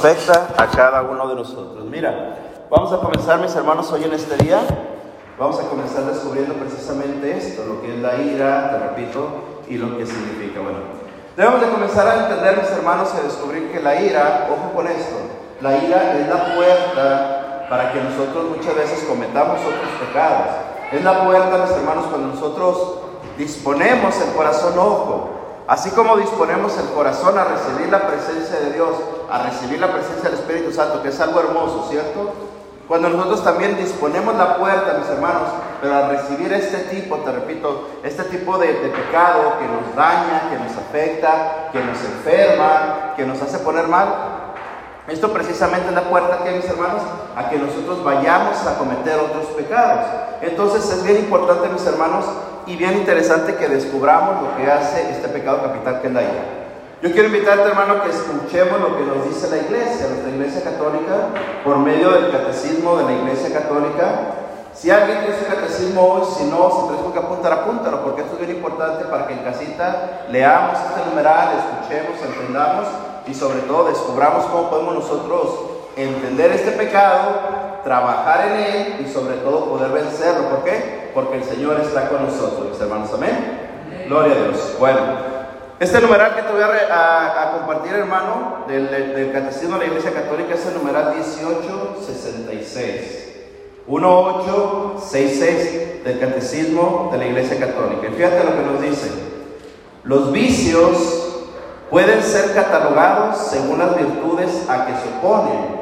afecta a cada uno de nosotros. Mira, vamos a comenzar, mis hermanos, hoy en este día. Vamos a comenzar descubriendo precisamente esto, lo que es la ira, te repito, y lo que significa. Bueno, debemos de comenzar a entender, mis hermanos, y a descubrir que la ira, ojo con esto, la ira es la puerta para que nosotros muchas veces cometamos otros pecados. Es la puerta, mis hermanos, cuando nosotros disponemos el corazón, ojo, Así como disponemos el corazón a recibir la presencia de Dios, a recibir la presencia del Espíritu Santo, que es algo hermoso, ¿cierto? Cuando nosotros también disponemos la puerta, mis hermanos, pero a recibir este tipo, te repito, este tipo de, de, pecado que nos daña, que nos afecta, que nos enferma, que nos hace poner mal, esto precisamente es la puerta que, mis hermanos, a que nosotros vayamos a cometer otros pecados. Entonces es bien importante, mis hermanos, y bien interesante que descubramos lo que hace este pecado capital que es la ira. Yo quiero invitarte, hermano, que escuchemos lo que nos dice la iglesia, nuestra iglesia católica, por medio del catecismo de la iglesia católica. Si alguien tiene su catecismo hoy, si no, si tienes que apuntar, apúntalo, porque esto es bien importante para que en casita leamos este numeral, escuchemos, entendamos y sobre todo descubramos cómo podemos nosotros entender este pecado, trabajar en él y sobre todo poder vencerlo. ¿Por qué? Porque el Señor está con nosotros, hermanos. Amén. Gloria a Dios. Bueno, este numeral que te voy a, compartir, hermano, del, Catecismo de la Iglesia Católica es el numeral 1866. 1866 del Catecismo de la Iglesia Católica. Y fíjate lo que nos dice. Los vicios pueden ser catalogados según las virtudes a que se oponen.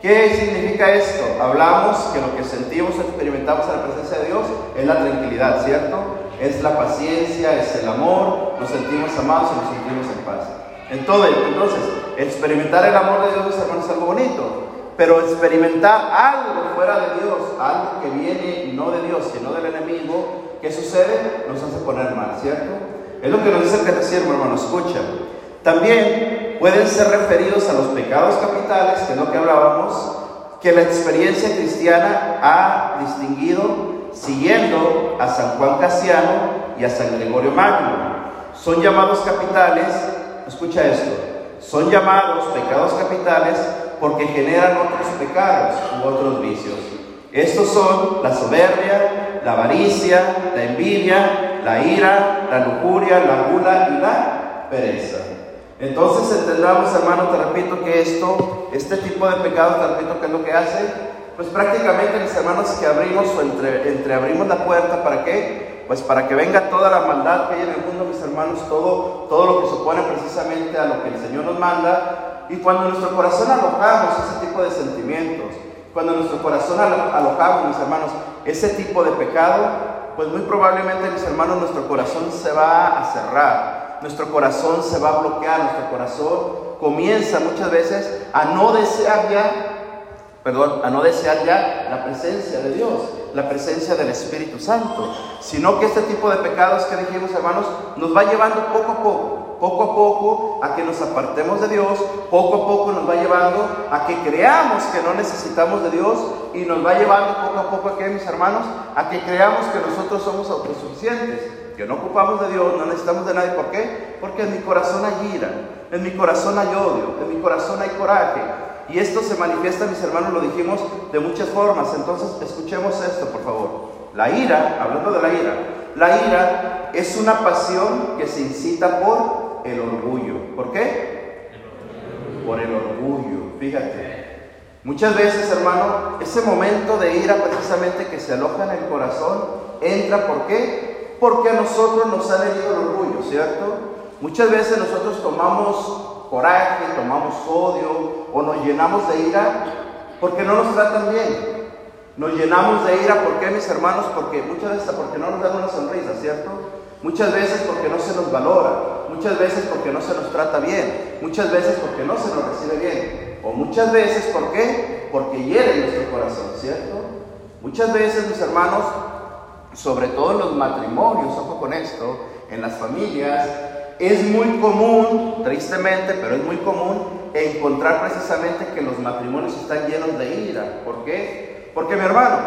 ¿Qué significa esto? Hablamos que lo que sentimos experimentamos en la presencia de Dios es la tranquilidad, ¿cierto? Es la paciencia, es el amor, nos sentimos amados y nos sentimos en paz. Entonces, entonces experimentar el amor de Dios, es algo bonito. Pero experimentar algo fuera de Dios, algo que viene no de Dios, sino del enemigo, ¿qué sucede? Nos hace poner mal, ¿cierto? Es lo que nos dice el catecismo, hermano, escucha. También pueden ser referidos a los pecados capitales, que es lo que hablábamos, que la experiencia cristiana ha distinguido siguiendo a San Juan Casiano y a San Gregorio Magno. Son llamados capitales, escucha esto, son llamados pecados capitales porque generan otros pecados u otros vicios. Estos son la soberbia, la avaricia, la envidia, la ira, la lujuria, la gula y la pereza. Entonces entendamos, hermano, te repito que esto, este tipo de pecados, te repito que es lo que hace, pues prácticamente mis hermanos que abrimos o entre, entreabrimos la puerta, ¿para qué? Pues para que venga toda la maldad que hay en el mundo, mis hermanos, todo, todo lo que se opone precisamente a lo que el Señor nos manda. Y cuando nuestro corazón alojamos ese tipo de sentimientos, cuando nuestro corazón alojamos, mis hermanos, ese tipo de pecado, pues muy probablemente, mis hermanos, nuestro corazón se va a cerrar nuestro corazón se va a bloquear, nuestro corazón comienza muchas veces a no desear ya, perdón, a no desear ya la presencia de Dios, la presencia del Espíritu Santo, sino que este tipo de pecados que dijimos, hermanos, nos va llevando poco a poco, poco a poco a que nos apartemos de Dios, poco a poco nos va llevando a que creamos que no necesitamos de Dios y nos va llevando poco a poco a que, mis hermanos, a que creamos que nosotros somos autosuficientes que no ocupamos de Dios, no necesitamos de nadie. ¿Por qué? Porque en mi corazón hay ira, en mi corazón hay odio, en mi corazón hay coraje. Y esto se manifiesta, mis hermanos, lo dijimos de muchas formas. Entonces, escuchemos esto, por favor. La ira, hablando de la ira, la ira es una pasión que se incita por el orgullo. ¿Por qué? Por el orgullo, fíjate. Muchas veces, hermano, ese momento de ira precisamente que se aloja en el corazón, entra, ¿por qué? porque a nosotros nos ha herido el orgullo, ¿cierto? Muchas veces nosotros tomamos coraje, tomamos odio o nos llenamos de ira porque no nos tratan bien. Nos llenamos de ira, ¿por qué mis hermanos? Porque muchas veces porque no nos dan una sonrisa, ¿cierto? Muchas veces porque no se nos valora, muchas veces porque no se nos trata bien, muchas veces porque no se nos recibe bien, o muchas veces ¿por qué? Porque hiere nuestro corazón, ¿cierto? Muchas veces mis hermanos sobre todo en los matrimonios, ojo con esto, en las familias, es muy común, tristemente, pero es muy común encontrar precisamente que los matrimonios están llenos de ira. ¿Por qué? Porque mi hermano,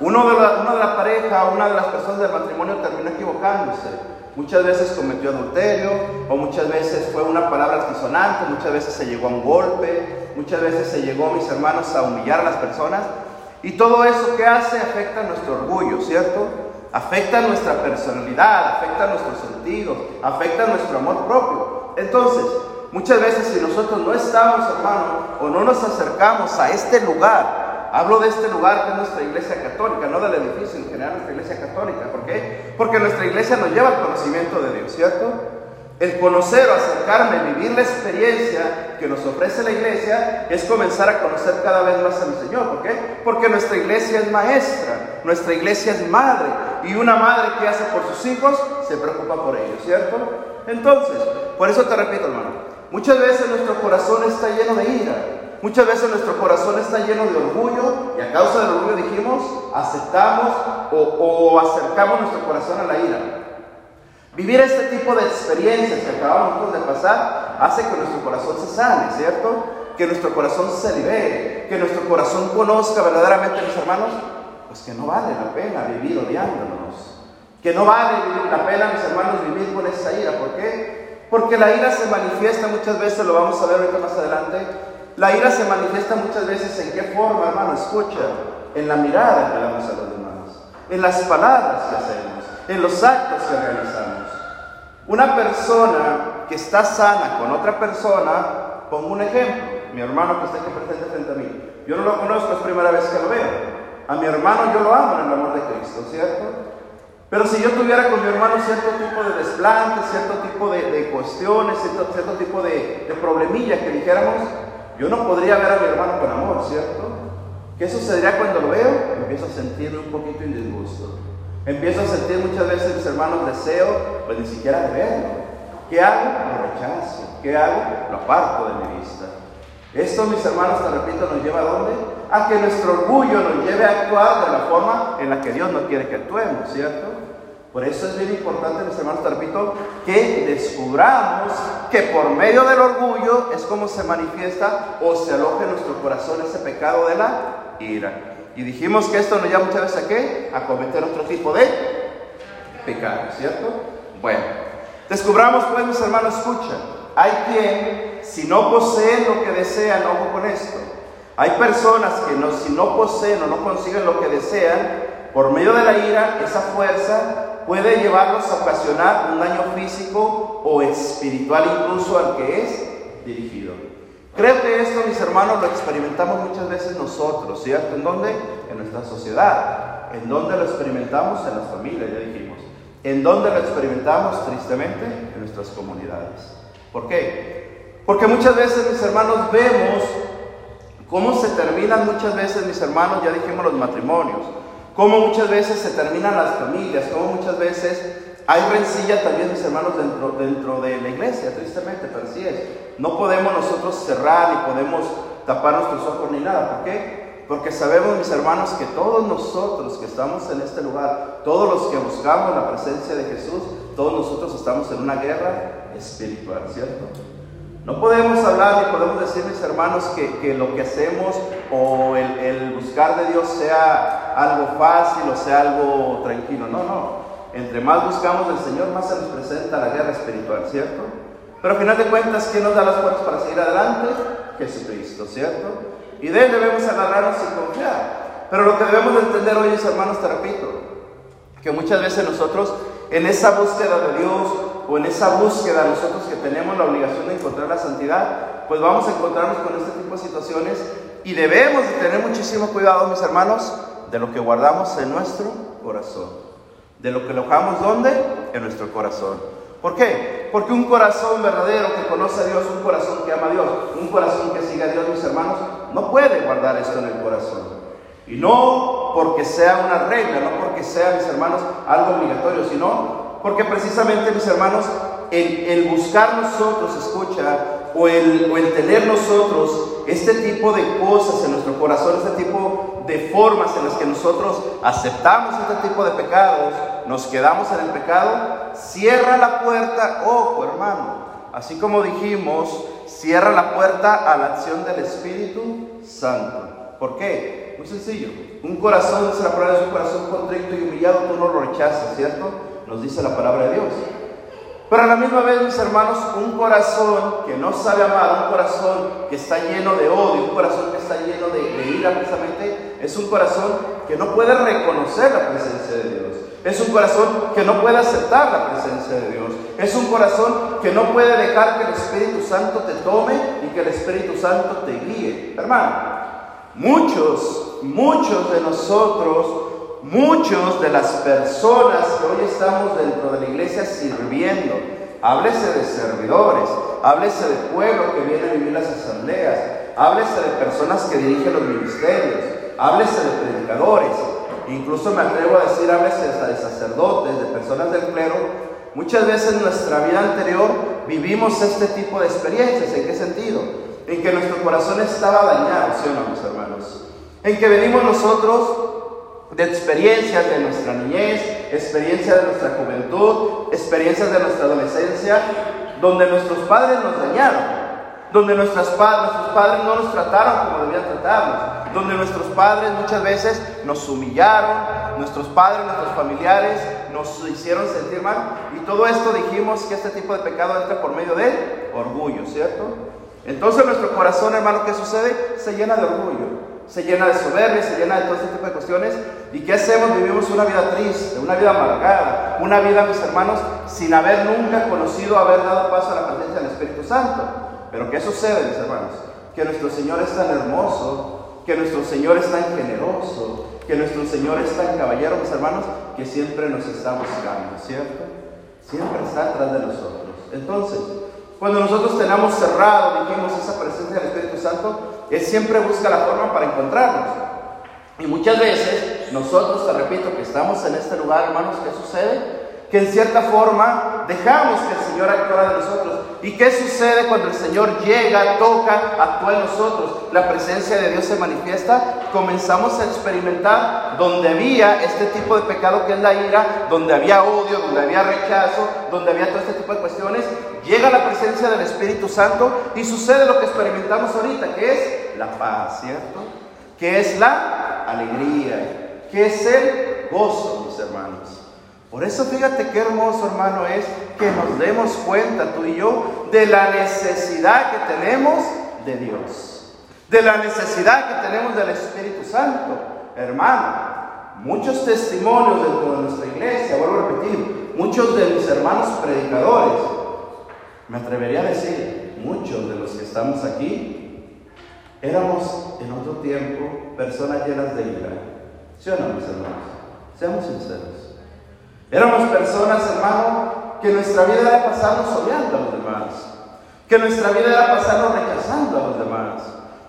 uno de la, una de la pareja, una de las personas del matrimonio terminó equivocándose. Muchas veces cometió adulterio, o muchas veces fue una palabra altisonante, muchas veces se llegó a un golpe, muchas veces se llegó, mis hermanos, a humillar a las personas. Y todo eso que hace afecta nuestro orgullo, ¿cierto? Afecta nuestra personalidad, afecta nuestros sentidos, afecta nuestro amor propio. Entonces, muchas veces si nosotros no estamos, hermano, o no nos acercamos a este lugar, hablo de este lugar que es nuestra iglesia católica, no del edificio en general, nuestra iglesia católica. ¿Por qué? Porque nuestra iglesia nos lleva al conocimiento de Dios, ¿cierto? El conocer o acercarme, vivir la experiencia que nos ofrece la iglesia es comenzar a conocer cada vez más al Señor. ¿Por qué? Porque nuestra iglesia es maestra, nuestra iglesia es madre. Y una madre que hace por sus hijos se preocupa por ellos, ¿cierto? Entonces, por eso te repito, hermano, muchas veces nuestro corazón está lleno de ira. Muchas veces nuestro corazón está lleno de orgullo y a causa del orgullo dijimos, aceptamos o, o acercamos nuestro corazón a la ira. Vivir este tipo de experiencias que acabamos de pasar hace que nuestro corazón se sane, ¿cierto? Que nuestro corazón se libere, que nuestro corazón conozca verdaderamente, mis hermanos, pues que no vale la pena vivir odiándonos, que no vale la pena, mis hermanos, vivir con esa ira. ¿Por qué? Porque la ira se manifiesta muchas veces, lo vamos a ver ahorita más adelante, la ira se manifiesta muchas veces en qué forma, hermano, escucha, en la mirada que damos a los demás, en las palabras que hacemos, en los actos que realizamos. Una persona que está sana con otra persona, pongo un ejemplo, mi hermano que está aquí presente frente a mí, yo no lo conozco, es primera vez que lo veo. A mi hermano yo lo amo en el amor de Cristo, ¿cierto? Pero si yo tuviera con mi hermano cierto tipo de desplante, cierto tipo de, cuestiones, cierto, tipo de, de problemilla que dijéramos, yo no podría ver a mi hermano con amor, ¿cierto? ¿Qué sucedería cuando lo veo? Empiezo a sentirme un poquito indisgusto. Empiezo a sentir muchas veces, mis hermanos, deseo, pues ni siquiera de verlo. ¿Qué hago? Lo rechazo. ¿Qué hago? Lo aparto de mi vista. Esto, mis hermanos, te repito, nos lleva a dónde? A que nuestro orgullo nos lleve a actuar de la forma en la que Dios no quiere que actuemos, ¿cierto? Por eso es bien importante, mis hermanos, te repito, que descubramos que por medio del orgullo es como se manifiesta o se aloja en nuestro corazón ese pecado de la ira. Y dijimos que esto nos lleva muchas veces a qué? A cometer otro tipo de pecado, ¿cierto? Bueno, descubramos pues, mis hermanos, escucha, hay quien, si no poseen lo que desean, ojo con esto, hay personas que no, si no poseen o no consiguen lo que desean, por medio de la ira, esa fuerza puede llevarlos a ocasionar un daño físico o espiritual incluso al que es dirigido. Creo que esto, mis hermanos, lo experimentamos muchas veces nosotros, ¿cierto? ¿En dónde? En nuestra sociedad. ¿En dónde lo experimentamos? En las familias, ya dijimos. ¿En dónde lo experimentamos, tristemente? En nuestras comunidades. ¿Por qué? Porque muchas veces, mis hermanos, vemos cómo se terminan muchas veces, mis hermanos, ya dijimos los matrimonios, cómo muchas veces se terminan las familias, cómo muchas veces hay rencilla también, mis hermanos, dentro, dentro de la iglesia, tristemente, pero así es. No podemos nosotros cerrar ni podemos tapar nuestros ojos ni nada. ¿Por qué? Porque sabemos, mis hermanos, que todos nosotros que estamos en este lugar, todos los que buscamos la presencia de Jesús, todos nosotros estamos en una guerra espiritual, ¿cierto? No podemos hablar ni podemos decir, mis hermanos, que, lo que hacemos o el, buscar de Dios sea algo fácil o sea algo tranquilo. No, no. Entre más buscamos al Señor, más se nos presenta la guerra espiritual, ¿cierto? Pero al final de cuentas, ¿quién nos da las fuerzas para seguir adelante? Jesucristo, ¿cierto? Y de Él debemos agarrarnos y confiar. Pero lo que debemos de entender hoy, mis hermanos, te repito, que muchas veces nosotros, en esa búsqueda de Dios, o en esa búsqueda nosotros que tenemos la obligación de encontrar la santidad, pues vamos a encontrarnos con este tipo de situaciones y debemos de tener muchísimo cuidado, mis hermanos, de lo que guardamos en nuestro corazón. De lo que alojamos, ¿dónde? En nuestro corazón. ¿Por qué? Porque un corazón verdadero que conoce a Dios, un corazón que ama a Dios, un corazón que sigue a Dios, mis hermanos, no puede guardar esto en el corazón. Y no porque sea una regla, no porque sea, mis hermanos, algo obligatorio, sino porque precisamente, mis hermanos, el, buscar nosotros, escucha, o el, o el tener nosotros este tipo de cosas en nuestro corazón, este tipo de formas en las que nosotros aceptamos este tipo de pecados, nos quedamos en el pecado, cierra la puerta, ojo hermano, así como dijimos, cierra la puerta a la acción del Espíritu Santo. ¿Por qué? Muy sencillo. Un corazón, dice la palabra, es un corazón contrito y humillado, tú no lo rechazas, ¿cierto? Nos dice la palabra de Dios. Pero a la misma vez, mis hermanos, un corazón que no sabe amar, un corazón que está lleno de odio, un corazón que está lleno de, de ira precisamente, es un corazón que no puede reconocer la presencia de Dios. Es un corazón que no puede aceptar la presencia de Dios. Es un corazón que no puede dejar que el Espíritu Santo te tome y que el Espíritu Santo te guíe. Hermano, muchos, muchos de nosotros muchos de las personas que hoy estamos dentro de la iglesia sirviendo, háblese de servidores, háblese de pueblo que viene a vivir las asambleas, háblese de personas que dirigen los ministerios, háblese de predicadores, incluso me atrevo a decir, háblese de sacerdotes, de personas del clero. Muchas veces en nuestra vida anterior vivimos este tipo de experiencias. ¿En qué sentido? En que nuestro corazón estaba dañado, ¿sí o no, mis hermanos? En que venimos nosotros de experiencias de nuestra niñez, experiencias de nuestra juventud, experiencias de nuestra adolescencia, donde nuestros padres nos dañaron, donde nuestros padres, nuestros padres no nos trataron como debían tratarnos, donde nuestros padres muchas veces nos humillaron, nuestros padres, nuestros familiares nos hicieron sentir mal, y todo esto dijimos que este tipo de pecado entra por medio de orgullo, ¿cierto? Entonces nuestro corazón, hermano, ¿qué sucede? Se llena de orgullo se llena de soberbia, se llena de todo este tipo de cuestiones. ¿Y qué hacemos? Vivimos una vida triste, una vida amargada, una vida, mis hermanos, sin haber nunca conocido, haber dado paso a la presencia del Espíritu Santo. Pero ¿qué sucede, mis hermanos? Que nuestro Señor es tan hermoso, que nuestro Señor es tan generoso, que nuestro Señor es tan caballero, mis hermanos, que siempre nos está buscando, ¿cierto? Siempre está atrás de nosotros. Entonces, cuando nosotros tenemos cerrado, dijimos, esa presencia del Espíritu Santo, Él siempre busca la forma para encontrarnos. Y muchas veces, nosotros, te repito, que estamos en este lugar, hermanos, ¿qué sucede? Que en cierta forma dejamos que el Señor actuara de nosotros. ¿Y qué sucede cuando el Señor llega, toca, actúa en nosotros? La presencia de Dios se manifiesta, comenzamos a experimentar donde había este tipo de pecado que es la ira, donde había odio, donde había rechazo, donde había todo este tipo de cuestiones, llega la presencia del Espíritu Santo y sucede lo que experimentamos ahorita, que es la paz, ¿cierto? Que es la alegría, que es el gozo, mis hermanos. Por eso fíjate qué hermoso hermano es que nos demos cuenta tú y yo de la necesidad que tenemos de Dios, de la necesidad que tenemos del Espíritu Santo. Hermano, muchos testimonios dentro de nuestra iglesia, vuelvo a repetir, muchos de mis hermanos predicadores, me atrevería a decir, muchos de los que estamos aquí, éramos en otro tiempo personas llenas de ira. ¿Sí o no, mis hermanos? Seamos sinceros. Éramos personas, hermano, que nuestra vida era pasarnos odiando a los demás, que nuestra vida era pasarnos rechazando a los demás,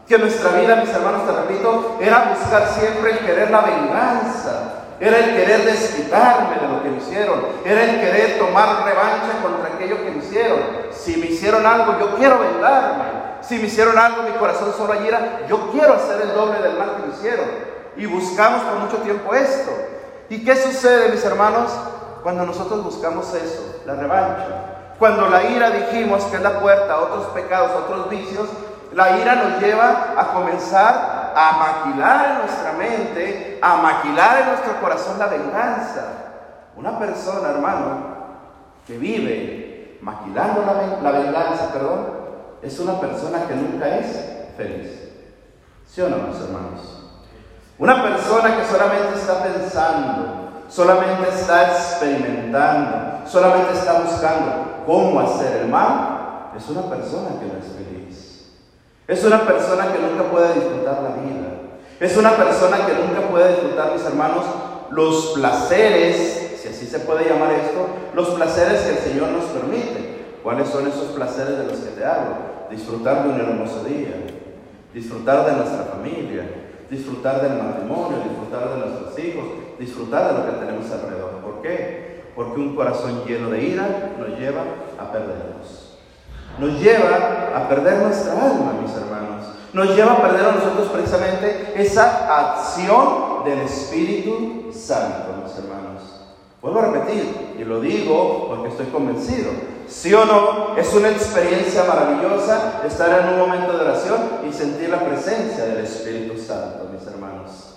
que nuestra vida, mis hermanos, te repito, era buscar siempre el querer la venganza, era el querer desquitarme de lo que me hicieron, era el querer tomar revancha contra aquello que me hicieron. Si me hicieron algo, yo quiero vengarme. Si me hicieron algo, mi corazón solo yo quiero hacer el doble del mal que me hicieron. Y buscamos por mucho tiempo esto. ¿Y qué sucede, mis hermanos? Cuando nosotros buscamos eso, la revancha. Cuando la ira dijimos que es la puerta a otros pecados, a otros vicios, la ira nos lleva a comenzar a maquilar en nuestra mente, a maquilar en nuestro corazón la venganza. Una persona, hermano, que vive maquilando la, la venganza, perdón, es una persona que nunca es feliz. ¿Sí o no, mis hermanos? Una persona que solamente está pensando solamente está experimentando, solamente está buscando cómo hacer el mal, es una persona que no es feliz. Es una persona que nunca puede disfrutar la vida. Es una persona que nunca puede disfrutar, mis hermanos, los placeres, si así se puede llamar esto, los placeres que el Señor nos permite. ¿Cuáles son esos placeres de los que te hablo? Disfrutar de un hermoso día, disfrutar de nuestra familia, disfrutar del matrimonio, disfrutar de nuestros hijos, disfrutar de lo que tenemos alrededor. ¿Por qué? Porque un corazón lleno de ira nos lleva a perdernos. Nos lleva a perder nuestra alma, mis hermanos. Nos lleva a perder a nosotros precisamente esa acción del Espíritu Santo, mis hermanos. Vuelvo a repetir, y lo digo porque estoy convencido. Sí o no, es una experiencia maravillosa estar en un momento de oración y sentir la presencia del Espíritu Santo, mis hermanos.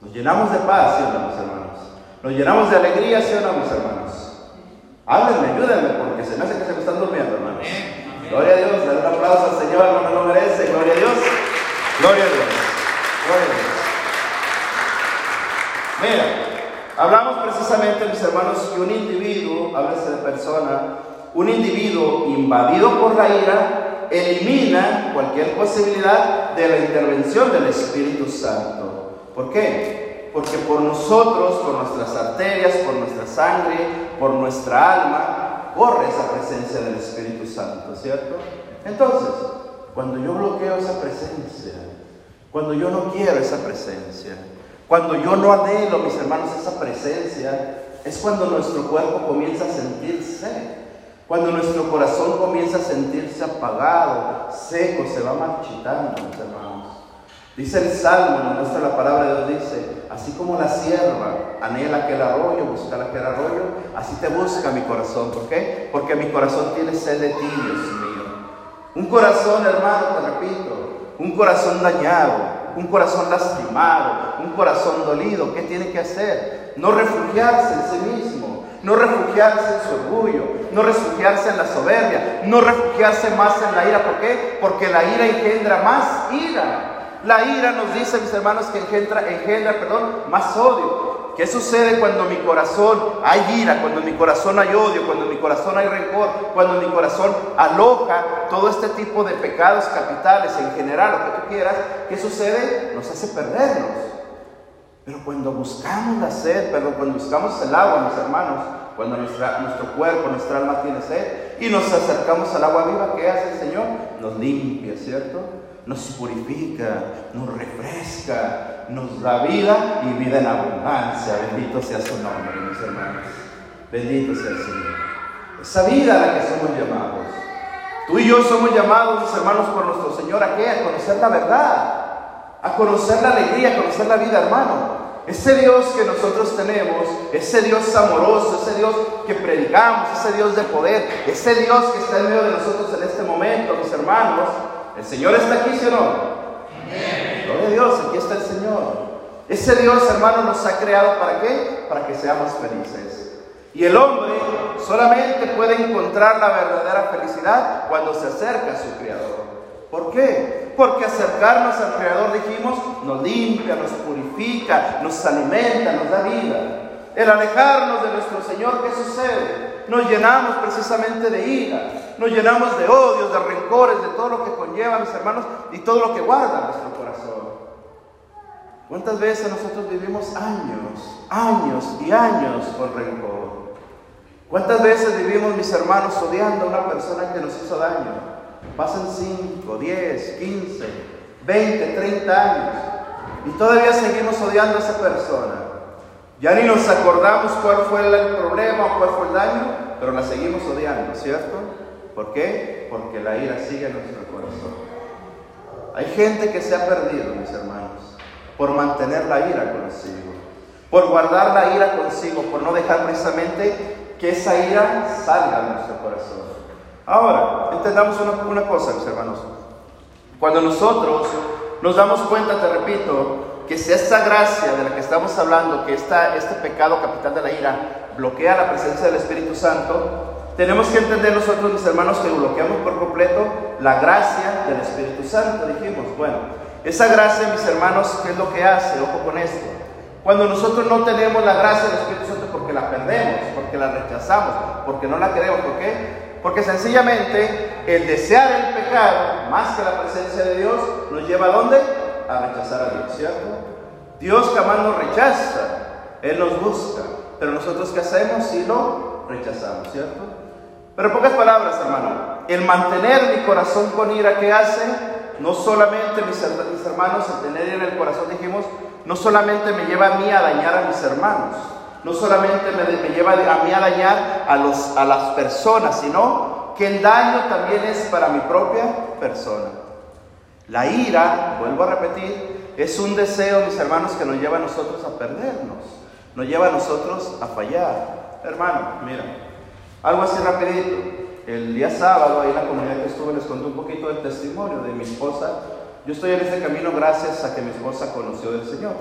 Nos llenamos de paz, ¿sí o no, mis hermanos? Nos llenamos de alegría, ¿sí o no, mis hermanos? Háblenme, ayúdenme, porque se me hace que se me están durmiendo, hermanos. Gloria a Dios, dale un aplauso al Señor, me lo merece. Gloria a Dios. Gloria a Dios. Gloria a Dios. Mira, hablamos precisamente, mis hermanos, que un individuo, háblese de persona, un individuo invadido por la ira, elimina cualquier posibilidad de la intervención del Espíritu Santo. ¿Por qué? Porque por nosotros, por nuestras arterias, por nuestra sangre, por nuestra alma, corre esa presencia del Espíritu Santo, ¿cierto? Entonces, cuando yo bloqueo esa presencia, cuando yo no quiero esa presencia, cuando yo no anhelo, mis hermanos, esa presencia, es cuando nuestro cuerpo comienza a sentirse cuando nuestro corazón comienza a sentirse apagado, seco, se va marchitando, mis hermanos. Dice el Salmo, nos muestra la palabra de Dios, dice, así como la sierva anhela aquel arroyo, busca aquel arroyo, así te busca mi corazón. ¿Por qué? Porque mi corazón tiene sed de ti, Dios mío. Un corazón, hermano, te repito, un corazón dañado, un corazón lastimado, un corazón dolido, ¿qué tiene que hacer? No refugiarse en sí mismo, no refugiarse en su orgullo, no refugiarse en la soberbia, no refugiarse más en la ira. ¿Por qué? Porque la ira engendra más ira. La ira nos dice, mis hermanos, que engendra, engendra perdón, más odio. ¿Qué sucede cuando mi corazón hay ira, cuando mi corazón hay odio, cuando mi corazón hay rencor, cuando mi corazón aloja todo este tipo de pecados capitales en general, lo que tú quieras? ¿Qué sucede? Nos hace perdernos. Pero cuando buscamos la sed, pero cuando buscamos el agua, mis hermanos, cuando nuestro cuerpo, nuestra alma tiene sed y nos acercamos al agua viva, ¿qué hace el Señor? Nos limpia, ¿cierto? Nos purifica, nos refresca, nos da vida y vida en abundancia. Bendito sea su nombre, mis hermanos. Bendito sea el Señor. Esa vida a la que somos llamados. Tú y yo somos llamados, mis hermanos, por nuestro Señor a qué? A conocer la verdad a conocer la alegría, a conocer la vida, hermano. Ese Dios que nosotros tenemos, ese Dios amoroso, ese Dios que predicamos, ese Dios de poder, ese Dios que está en medio de nosotros en este momento, mis hermanos, el Señor está aquí, ¿sí o no? Gloria a Dios, aquí está el Señor. Ese Dios, hermano, nos ha creado para qué? Para que seamos felices. Y el hombre solamente puede encontrar la verdadera felicidad cuando se acerca a su Creador. ¿Por qué? Porque acercarnos al Creador, dijimos, nos limpia, nos purifica, nos alimenta, nos da vida. El alejarnos de nuestro Señor, ¿qué sucede? Nos llenamos precisamente de ira, nos llenamos de odios, de rencores, de todo lo que conlleva, mis hermanos, y todo lo que guarda nuestro corazón. ¿Cuántas veces nosotros vivimos años, años y años con rencor? ¿Cuántas veces vivimos, mis hermanos, odiando a una persona que nos hizo daño? Pasan 5, 10, 15, 20, 30 años y todavía seguimos odiando a esa persona. Ya ni nos acordamos cuál fue el problema o cuál fue el daño, pero la seguimos odiando, ¿cierto? ¿Por qué? Porque la ira sigue en nuestro corazón. Hay gente que se ha perdido, mis hermanos, por mantener la ira consigo, por guardar la ira consigo, por no dejar precisamente que esa ira salga de nuestro corazón. Ahora, entendamos una, cosa, mis hermanos. Cuando nosotros nos damos cuenta, te repito, que si esta gracia de la que estamos hablando, que esta, este pecado capital de la ira bloquea la presencia del Espíritu Santo, tenemos que entender nosotros, mis hermanos, que bloqueamos por completo la gracia del Espíritu Santo. Dijimos, bueno, esa gracia, mis hermanos, ¿qué es lo que hace? Ojo con esto. Cuando nosotros no tenemos la gracia del Espíritu Santo porque la perdemos, porque la rechazamos, porque no la queremos, ¿por qué? Porque sencillamente el desear el pecado, más que la presencia de Dios, nos lleva a dónde? A rechazar a Dios, ¿cierto? Dios jamás nos rechaza, Él nos busca. Pero nosotros qué hacemos si lo rechazamos, ¿cierto? Pero en pocas palabras, hermano, el mantener mi corazón con ira, ¿qué hace? No solamente, mis, hermanos, el tener en el corazón, dijimos, no solamente me lleva a mí a dañar a mis hermanos, no solamente me, lleva a mí a dañar a, los, a las personas, sino que el daño también es para mi propia persona. La ira, vuelvo a repetir, es un deseo, mis hermanos, que nos lleva a nosotros a perdernos, nos lleva a nosotros a fallar. Hermano, mira, algo así rapidito. El día sábado, ahí en la comunidad que estuve, les conté un poquito del testimonio de mi esposa. Yo estoy en este camino gracias a que mi esposa conoció del Señor.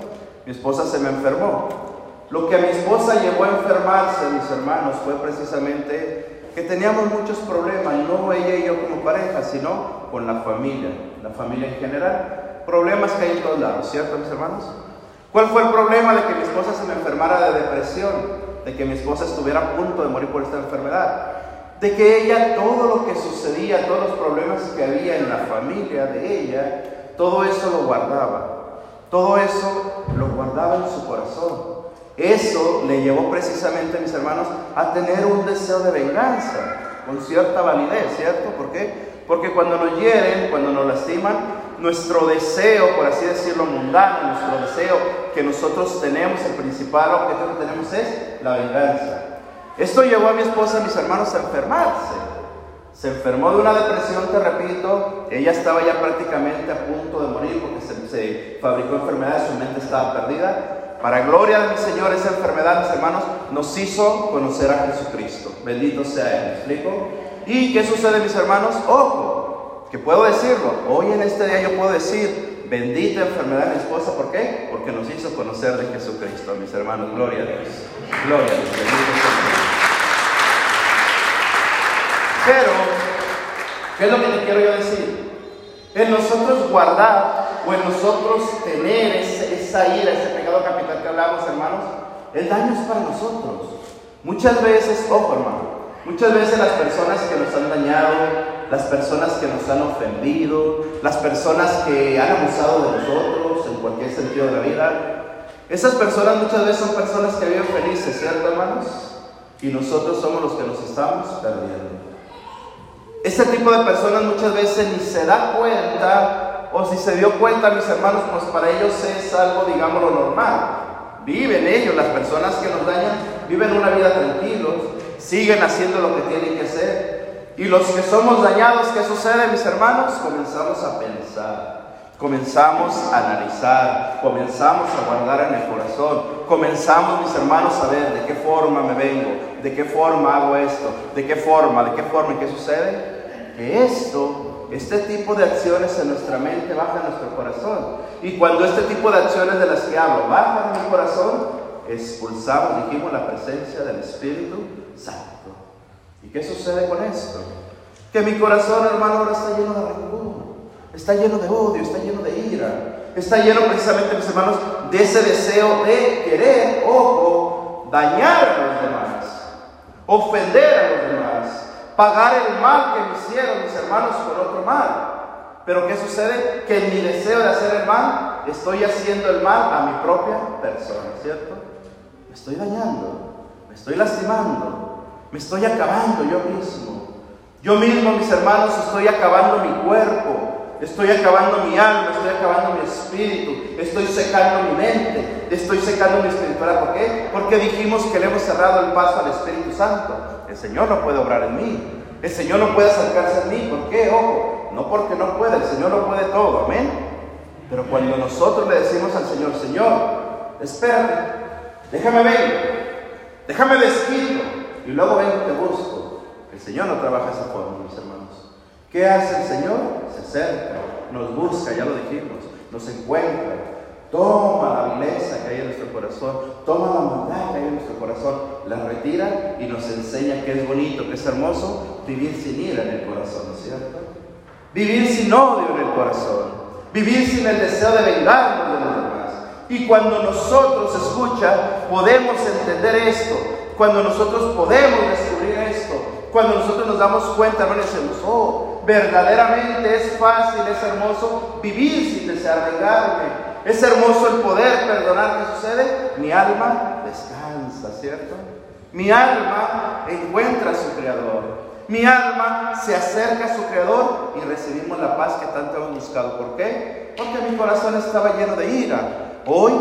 Mi esposa se me enfermó Lo que a mi esposa llevó a enfermarse, mis hermanos, fue precisamente que teníamos muchos problemas, no ella y yo como pareja, sino con la familia, la familia en general. Problemas que hay en todos lados, ¿cierto, mis hermanos? ¿Cuál fue el problema de que mi esposa se me enfermara de depresión? De que mi esposa estuviera a punto de morir por esta enfermedad. De que ella, todo lo que sucedía, todos los problemas que había en la familia de ella, todo eso lo guardaba. Todo eso lo guardaba en su corazón. Eso le llevó precisamente, mis hermanos, a tener un deseo de venganza, con cierta validez, ¿cierto? ¿Por qué? Porque cuando nos hieren, cuando nos lastiman, nuestro deseo, por así decirlo, mundano, nuestro deseo que nosotros tenemos, el principal objetivo que tenemos es la venganza. Esto llevó a mi esposa y mis hermanos a enfermarse. Se enfermó de una depresión, te repito, ella estaba ya prácticamente a punto de morir porque se, se fabricó enfermedad, su mente estaba perdida. Para gloria de mi Señor, esa enfermedad, mis hermanos, nos hizo conocer a Jesucristo. Bendito sea Él, ¿me explico? ¿Y qué sucede, mis hermanos? Ojo, que puedo decirlo. Hoy en este día yo puedo decir, bendita enfermedad de mi esposa, ¿por qué? Porque nos hizo conocer de Jesucristo, mis hermanos. Gloria a Dios. Gloria a Dios. Bendito sea Pero, ¿qué es lo que te quiero yo decir? En nosotros guardar o en nosotros tener esa ira, ese pecado capital que hablamos, hermanos, el daño es para nosotros. Muchas veces, ojo hermano, muchas veces las personas que nos han dañado, las personas que nos han ofendido, las personas que han abusado de nosotros en cualquier sentido de la vida, esas personas muchas veces son personas que viven felices, ¿cierto hermanos? Y nosotros somos los que nos estamos perdiendo. Este tipo de personas muchas veces ni se da cuenta o si se dio cuenta, mis hermanos, pues para ellos es algo, digamos, lo normal. Viven ellos, las personas que nos dañan, viven una vida tranquilos, siguen haciendo lo que tienen que hacer. Y los que somos dañados, ¿qué sucede, mis hermanos? Comenzamos a pensar. Comenzamos a analizar, comenzamos a guardar en el corazón, comenzamos, mis hermanos, a ver de qué forma me vengo, de qué forma hago esto, de qué forma, de qué forma qué sucede. Que esto este tipo de acciones en nuestra mente bajan en nuestro corazón. Y cuando este tipo de acciones de las que hablo bajan en mi corazón, expulsamos, dijimos, la presencia del Espíritu Santo. ¿Y qué sucede con esto? Que mi corazón, hermano, ahora está lleno de rencor, está lleno de odio, está lleno de ira, está lleno precisamente, mis hermanos, de ese deseo de querer, ojo, dañar a los demás, ofender a los demás, pagar el mal que me hicieron mis hermanos con otro mal. Pero ¿qué sucede? Que en mi deseo de hacer el mal, estoy haciendo el mal a mi propia persona, ¿cierto? Me estoy dañando, me estoy lastimando, me estoy acabando yo mismo. Yo mismo, mis hermanos, estoy acabando mi cuerpo, Estoy acabando mi alma, estoy acabando mi espíritu, estoy secando mi mente, estoy secando mi espiritualidad. ¿Por qué? Porque dijimos que le hemos cerrado el paso al Espíritu Santo. El Señor no puede obrar en mí. El Señor no puede acercarse a mí. ¿Por qué? Ojo, no porque no puede, el Señor no puede todo. Amén. Pero cuando nosotros le decimos al Señor, Señor, espérate, déjame ver, déjame desquito y luego vengo y te busco. El Señor no trabaja de esa forma, mis hermanos. ¿Qué hace el Señor? Se acerca, nos busca, ya lo dijimos, nos encuentra, toma la vileza que hay en nuestro corazón, toma la maldad que hay en nuestro corazón, la retira y nos enseña que es bonito, que es hermoso vivir sin ira en el corazón, ¿no es cierto? Vivir sin odio en el corazón, vivir sin el deseo de vengarnos de los demás. Y cuando nosotros escucha, podemos entender esto, cuando nosotros podemos descubrir esto, cuando nosotros nos damos cuenta, no decimos, oh, verdaderamente es fácil, es hermoso vivir sin desear vengarme. Es hermoso el poder perdonar. ¿Qué sucede? Mi alma descansa, ¿cierto? Mi alma encuentra a su Creador. Mi alma se acerca a su Creador y recibimos la paz que tanto hemos buscado. ¿Por qué? Porque mi corazón estaba lleno de ira. Hoy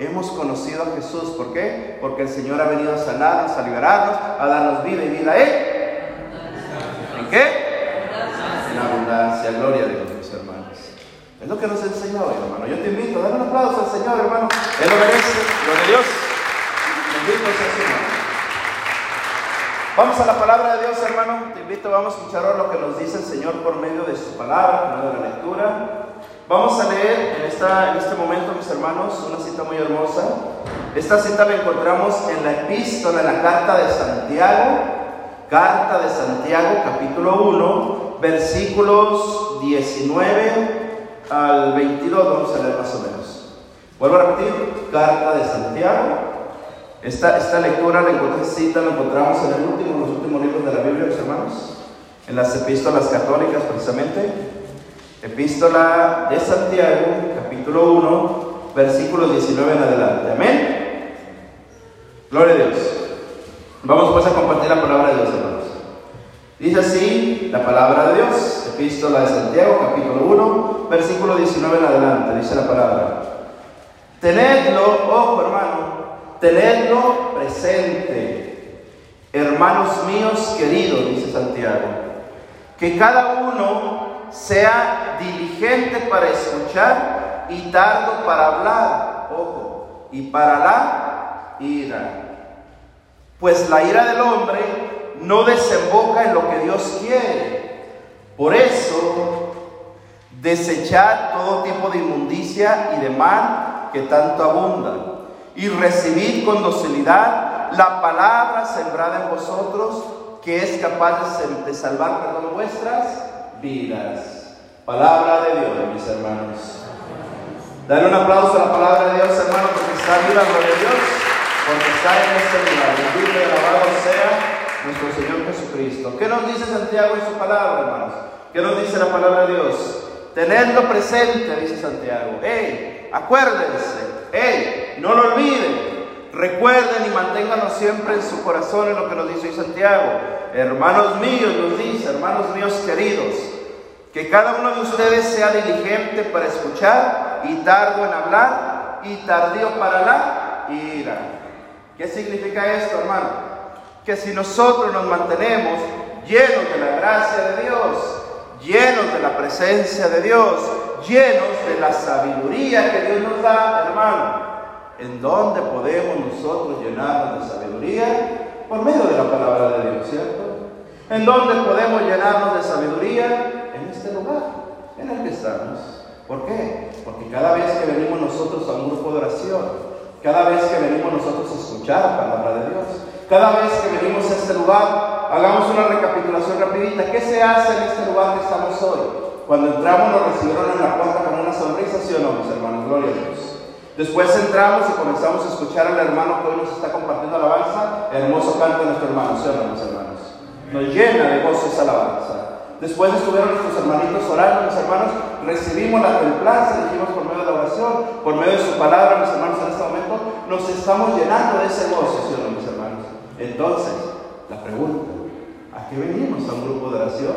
hemos conocido a Jesús. ¿Por qué? Porque el Señor ha venido a sanarnos, a liberarnos, a darnos vida y vida. ¿Eh? ¿En qué? abundancia. Gloria a Dios. Es lo que nos enseñó hoy, hermano. Yo te invito a un aplauso al Señor, hermano. Él lo merece. Gloria a Dios. Bendito sea el Señor. Vamos a la palabra de Dios, hermano. Te invito, vamos a escuchar ahora lo que nos dice el Señor por medio de su palabra, por medio de la lectura. Vamos a leer en, esta, en este momento, mis hermanos, una cita muy hermosa. Esta cita la encontramos en la epístola, en la carta de Santiago, carta de Santiago, capítulo 1, versículos 19 al 22, vamos a leer más o menos. Vuelvo a repetir, carta de Santiago. Esta, esta lectura, la cita, la encontramos en el último, los últimos libros de la Biblia, mis hermanos, en las epístolas católicas precisamente. Epístola de Santiago, capítulo 1, versículos 19 en adelante. Amén. Gloria a Dios. Vamos pues a compartir la palabra de. Dice así la palabra de Dios, epístola de Santiago, capítulo 1, versículo 19 en adelante. Dice la palabra. Tenedlo, ojo hermano, tenedlo presente, hermanos míos queridos, dice Santiago, que cada uno sea diligente para escuchar y tardo para hablar, ojo, y para la ira. Pues la ira del hombre no desemboca en lo que Dios quiere. Por eso, desechad todo tipo de inmundicia y de mal que tanto abunda, y recibid con docilidad la palabra sembrada en vosotros, que es capaz de salvar, perdón, vuestras vidas. Palabra de Dios, mis hermanos. Dale un aplauso a la palabra de Dios, hermano, porque está viva, gloria a Dios, porque está en este lugar. Bendito y alabado sea nuestro Señor Jesucristo. ¿Qué nos dice Santiago en su palabra, hermanos? ¿Qué nos dice la palabra de Dios? Tenedlo presente, dice Santiago. ¡Ey! Acuérdense. ¡Ey! No lo olviden. Recuerden y manténganlo siempre en su corazón en lo que nos dice hoy Santiago. Hermanos míos, nos dice, hermanos míos queridos, que cada uno de ustedes sea diligente para escuchar y tardo en hablar y tardío para la ira. ¿Qué significa esto, hermano? Que si nosotros nos mantenemos llenos de la gracia de Dios, llenos de la presencia de Dios, llenos de la sabiduría que Dios nos da, hermano, ¿en dónde podemos nosotros llenarnos de sabiduría? Por medio de la palabra de Dios, ¿cierto? ¿En dónde podemos llenarnos de sabiduría? en este lugar en el que estamos. ¿Por qué? Porque cada vez que venimos nosotros a un grupo de oración, cada vez que venimos nosotros a escuchar la palabra de Dios, cada vez que venimos a este lugar, hagamos una recapitulación rapidita. ¿Qué se hace en este lugar que estamos hoy? Cuando entramos nos recibieron en la puerta con una sonrisa, ¿sí o no, mis hermanos? Gloria a Dios. Después entramos y comenzamos a escuchar al hermano que hoy nos está compartiendo alabanza. Hermoso canto de nuestro hermano, ¿sí o no, mis hermanos? Nos llena de gozo esa alabanza. Después estuvieron nuestros hermanitos orando, mis hermanos, recibimos la templanza, dijimos por medio de la oración, por medio de su palabra, mis hermanos, en este momento nos estamos llenando de ese gozo, ¿sí mis hermanos? Entonces, la pregunta, ¿a qué venimos a un grupo de oración?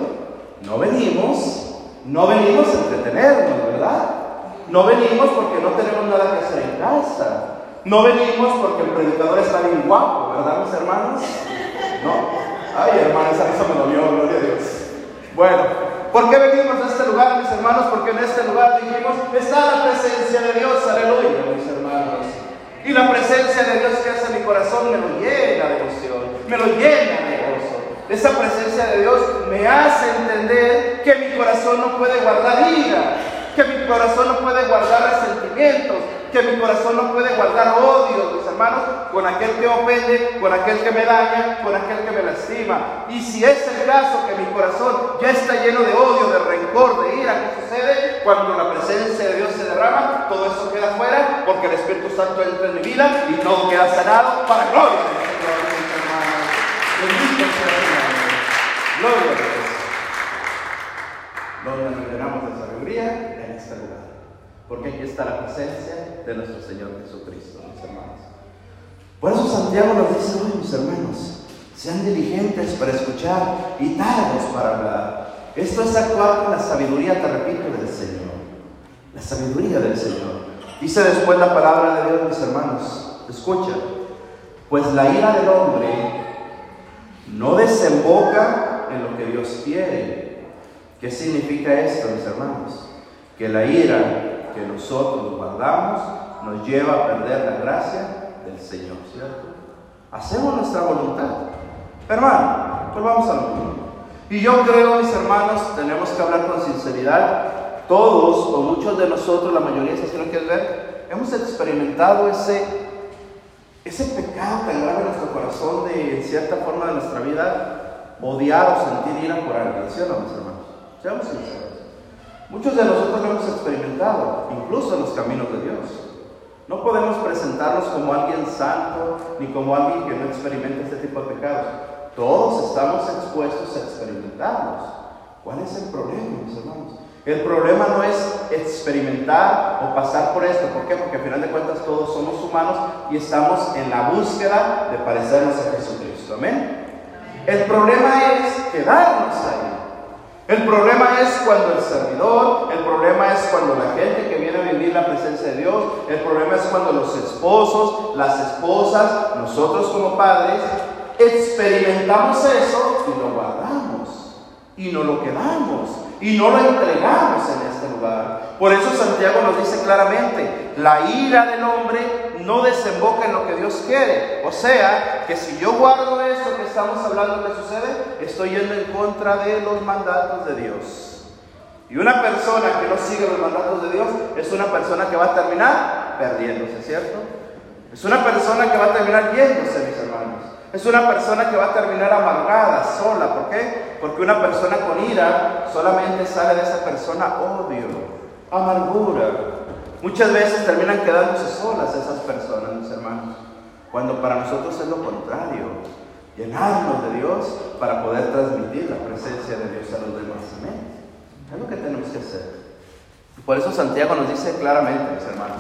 No venimos, no venimos a entretenernos, ¿verdad? No venimos porque no tenemos nada que hacer en casa. No venimos porque el predicador está bien guapo, ¿verdad, mis hermanos? No. Ay, hermanos, eso me dolió, gloria a Dios. Bueno, ¿por qué venimos a este lugar, mis hermanos? Porque en este lugar dijimos, está la presencia de Dios, aleluya, mis hermanos. Y la presencia de Dios que hace mi corazón me lo llena de emoción, me lo llena de gozo. Esa presencia de Dios me hace entender que mi corazón no puede guardar ira, que mi corazón no puede guardar resentimientos, que mi corazón no puede guardar odio, mis hermanos, con aquel que ofende, con aquel que me daña, con aquel que me lastima. Y si es el caso que mi corazón ya está lleno de odio, de rencor, de ira, ¿qué sucede? Cuando la presencia de Dios derrama, todo eso queda fuera porque el Espíritu Santo entra en mi vida y todo queda sanado para gloria Gloria a Dios. Donde nos llenamos de sabiduría en este lugar. Porque aquí está la presencia de nuestro Señor Jesucristo, mis hermanos. Por eso Santiago nos dice hoy, mis hermanos, sean diligentes para escuchar y tardos para hablar. Esto es actuar con la sabiduría, te repito, del Señor. La sabiduría del Señor. Dice después la palabra de Dios, mis hermanos. Escucha. Pues la ira del hombre no desemboca en lo que Dios quiere. ¿Qué significa esto, mis hermanos? Que la ira que nosotros guardamos nos lleva a perder la gracia del Señor, ¿cierto? Hacemos nuestra voluntad. Hermano, pues vamos a lo Y yo creo, mis hermanos, tenemos que hablar con sinceridad. Todos o muchos de nosotros, la mayoría, si así lo quieres ver, hemos experimentado ese ese pecado tan grave en nuestro corazón de, en cierta forma de nuestra vida, odiar o sentir ira por alguien, ¿sí mis hermanos? Seamos sinceros. Muchos de nosotros lo hemos experimentado, incluso en los caminos de Dios. No podemos presentarnos como alguien santo ni como alguien que no experimenta este tipo de pecados. Todos estamos expuestos a experimentarlos. ¿Cuál es el problema, mis hermanos? El problema no es experimentar o pasar por esto. ¿Por qué? Porque al final de cuentas todos somos humanos y estamos en la búsqueda de parecernos a Jesucristo. Amén. El problema es quedarnos ahí. El problema es cuando el servidor, el problema es cuando la gente que viene a vivir la presencia de Dios, el problema es cuando los esposos, las esposas, nosotros como padres, experimentamos eso y lo guardamos y no lo quedamos y no lo entregamos en este lugar. Por eso Santiago nos dice claramente, la ira del hombre no desemboca en lo que Dios quiere. O sea, que si yo guardo esto que estamos hablando que sucede, estoy yendo en contra de los mandatos de Dios. Y una persona que no sigue los mandatos de Dios es una persona que va a terminar perdiéndose, ¿cierto? Es una persona que va a terminar yéndose, mis. Es una persona que va a terminar amargada, sola. ¿Por qué? Porque una persona con ira solamente sale de esa persona odio, amargura. Muchas veces terminan quedándose solas esas personas, mis hermanos. Cuando para nosotros es lo contrario. Llenarnos de Dios para poder transmitir la presencia de Dios a los demás. Amén. Es lo que tenemos que hacer. Por eso Santiago nos dice claramente, mis hermanos,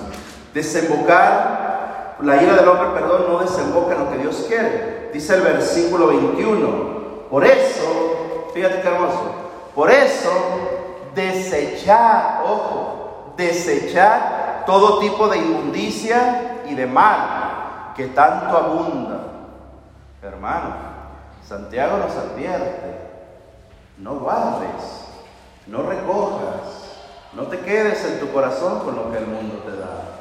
desembocar, la ira del hombre, perdón, no desemboca en lo que Dios quiere dice el versículo 21. Por eso, fíjate qué hermoso, por eso desechar, ojo, desechar todo tipo de inmundicia y de mal que tanto abunda. Hermano, Santiago nos advierte, no guardes, no recojas, no te quedes en tu corazón con lo que el mundo te da.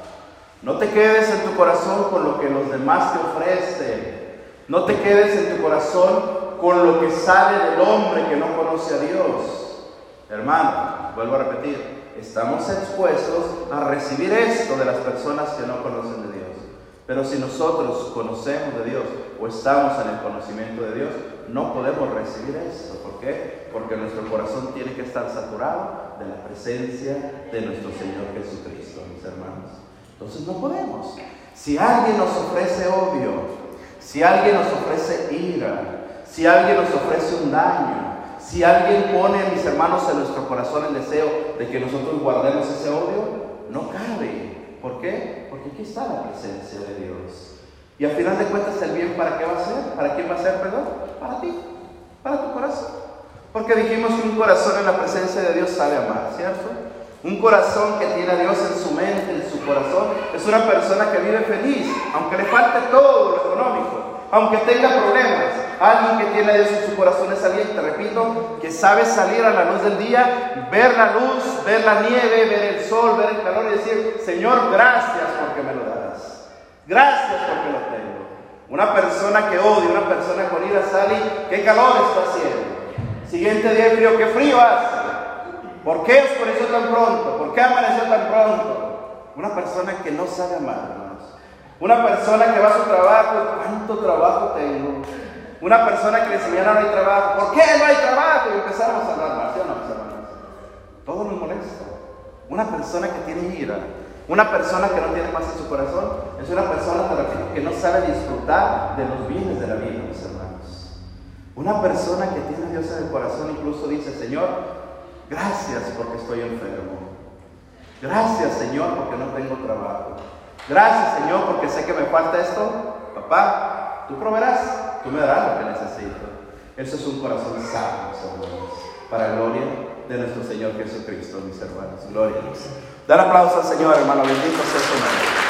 No te quedes en tu corazón con lo que los demás te ofrecen. No te quedes en tu corazón con lo que sale del hombre que no conoce a Dios. Hermano, vuelvo a repetir, estamos expuestos a recibir esto de las personas que no conocen de Dios. Pero si nosotros conocemos de Dios o estamos en el conocimiento de Dios, no podemos recibir esto. ¿Por qué? Porque nuestro corazón tiene que estar saturado de la presencia de nuestro Señor Jesucristo, mis hermanos. Entonces no podemos. Si alguien nos ofrece odio, si alguien nos ofrece ira, si alguien nos ofrece un daño, si alguien pone, mis hermanos, en nuestro corazón el deseo de que nosotros guardemos ese odio, no cabe. ¿Por qué? Porque aquí está la presencia de Dios. Y al final de cuentas, ¿el bien para qué va a ser? ¿Para quién va a ser, perdón? Para ti, para tu corazón. Porque dijimos que un corazón en la presencia de Dios sabe amar, ¿cierto? Un corazón que tiene a Dios en su mente, en su corazón, es una persona que vive feliz, aunque le falte todo lo económico, aunque tenga problemas. Alguien que tiene a Dios en su corazón es alguien, te repito, que sabe salir a la luz del día, ver la luz, ver la nieve, ver el sol, ver el calor y decir, Señor, gracias porque me lo das. Gracias porque lo tengo. Una persona que odia, una persona con ira sale, ¿qué calor está haciendo? Siguiente día frío, ¿qué frío hace? ¿Por qué oscureció tan pronto? ¿Por qué amaneció tan pronto? Una persona que no sabe amar, hermanos. Una persona que va a su trabajo, ¿cuánto trabajo tengo? Una persona que le dice, no hay trabajo. ¿Por qué no hay trabajo? Y empezamos a hablar ¿sí o no? Todo nos molesta. Una persona que tiene ira, una persona que no tiene paz en su corazón, es una persona, que no sabe disfrutar de los bienes de la vida, mis hermanos. Una persona que tiene a Dios en el corazón incluso dice, Señor, Gracias porque estoy enfermo. Gracias Señor porque no tengo trabajo. Gracias Señor porque sé que me falta esto. Papá, tú proveerás, tú me darás lo que necesito. Eso es un corazón sano, hermanos, para gloria de nuestro Señor Jesucristo, mis hermanos. Gloria a Dios. Dar aplauso al Señor, hermano. Bendito sea su nombre.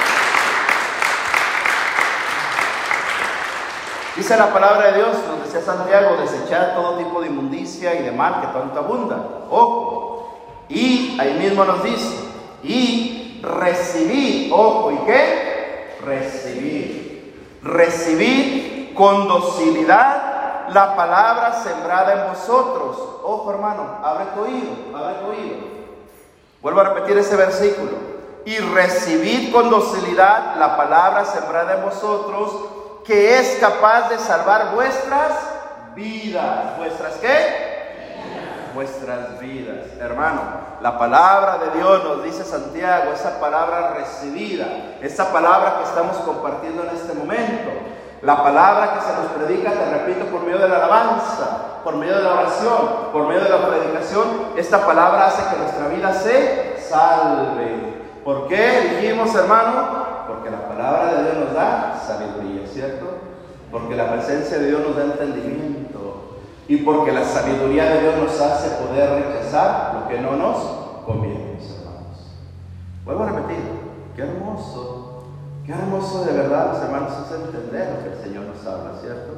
Dice la palabra de Dios, nos decía Santiago, desechar todo tipo de inmundicia y de mal que tanto abunda. Ojo. Y ahí mismo nos dice, y recibir, ojo, ¿y qué? Recibir. Recibir con docilidad la palabra sembrada en vosotros. Ojo hermano, abre tu oído, abre tu oído. Vuelvo a repetir ese versículo. y recibid con docilidad la palabra sembrada en vosotros, que es capaz de salvar vuestras vidas. ¿Vuestras qué? Vuestras vidas. Hermano, la palabra de Dios nos dice Santiago, esa palabra recibida, esa palabra que estamos compartiendo en este momento. La palabra que se nos predica, te repito, por medio de la alabanza, por medio de la oración, por medio de la predicación, esta palabra hace que nuestra vida se salve. ¿Por qué dijimos, hermano? Porque la palabra de Dios nos da sabiduría, ¿cierto? Porque la presencia de Dios nos da entendimiento. Y porque la sabiduría de Dios nos hace poder rechazar lo que no nos conviene, mis hermanos. Vuelvo a repetir, qué hermoso Qué hermoso de verdad, mis hermanos, es entender lo que el Señor nos habla, ¿cierto?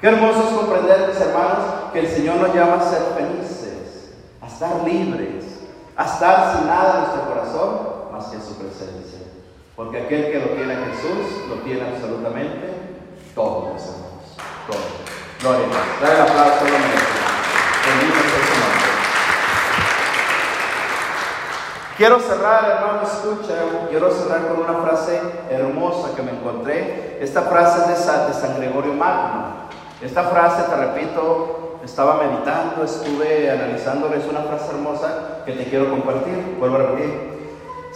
Qué hermoso es comprender, mis hermanos, que el Señor nos llama a ser felices, a estar libres, a estar sin nada en nuestro corazón más que su presencia. Porque aquel que lo tiene a Jesús, lo tiene absolutamente todo, mis hermanos. Todo. Gloria a Dios. Dale el aplauso, lo Bendito sea su nombre. Quiero cerrar, hermano, escucha, quiero cerrar con una frase hermosa que me encontré. Esta frase es de San, Gregorio Magno. Esta frase, te repito, estaba meditando, estuve analizando, es una frase hermosa que te quiero compartir. Vuelvo a repetir.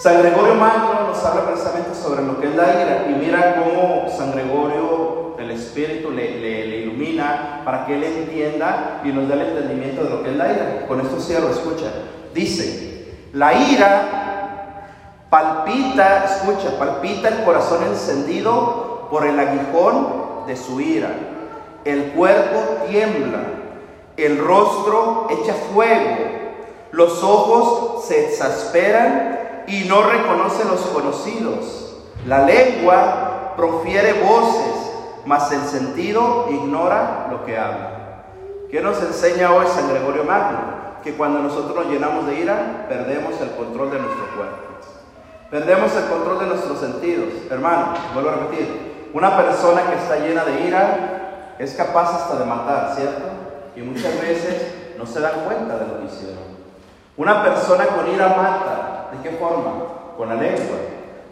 San Gregorio Magno nos habla precisamente sobre lo que es la ira y mira cómo San Gregorio, el Espíritu, le, le, ilumina para que él entienda y nos dé el entendimiento de lo que es la ira. Con esto cierro, escucha. Dice, la ira palpita, escucha, palpita el corazón encendido por el aguijón de su ira. El cuerpo tiembla, el rostro echa fuego, los ojos se exasperan y no reconoce los conocidos. La lengua profiere voces, mas el sentido ignora lo que habla. ¿Qué nos enseña hoy San Gregorio Magno? que cuando nosotros nos llenamos de ira, perdemos el control de nuestro cuerpo. Perdemos el control de nuestros sentidos. Hermano, vuelvo a repetir, una persona que está llena de ira es capaz hasta de matar, ¿cierto? Y muchas veces no se dan cuenta de lo que hicieron. Una persona con ira mata. ¿De qué forma? Con la lengua.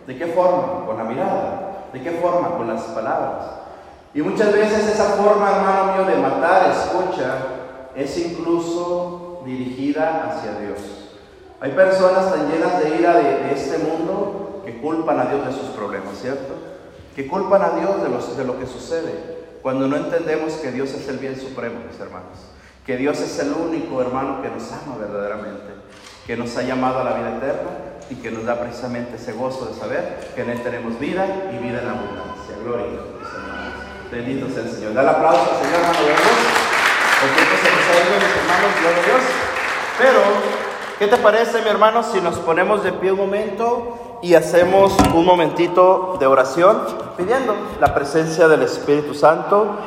¿De qué forma? Con la mirada. ¿De qué forma? Con las palabras. Y muchas veces esa forma, hermano mío, de matar, escucha, es incluso dirigida hacia Dios. Hay personas tan llenas de ira de, este mundo que culpan a Dios de sus problemas, ¿cierto? Que culpan a Dios de, de lo que sucede cuando no entendemos que Dios es el bien supremo, mis hermanos. Que Dios es el único hermano que nos ama verdaderamente, que nos ha llamado a la vida eterna y que nos da precisamente ese gozo de saber que en Él tenemos vida y vida en abundancia. Gloria a Dios, hermanos. Bendito sea el Señor. Da el aplauso al Señor, hermano de el tiempo se nos ha ido, mis hermanos, gloria a Dios. Pero, ¿qué te parece, mi hermano, si nos ponemos de pie un momento y hacemos un momentito de oración pidiendo la presencia del Espíritu Santo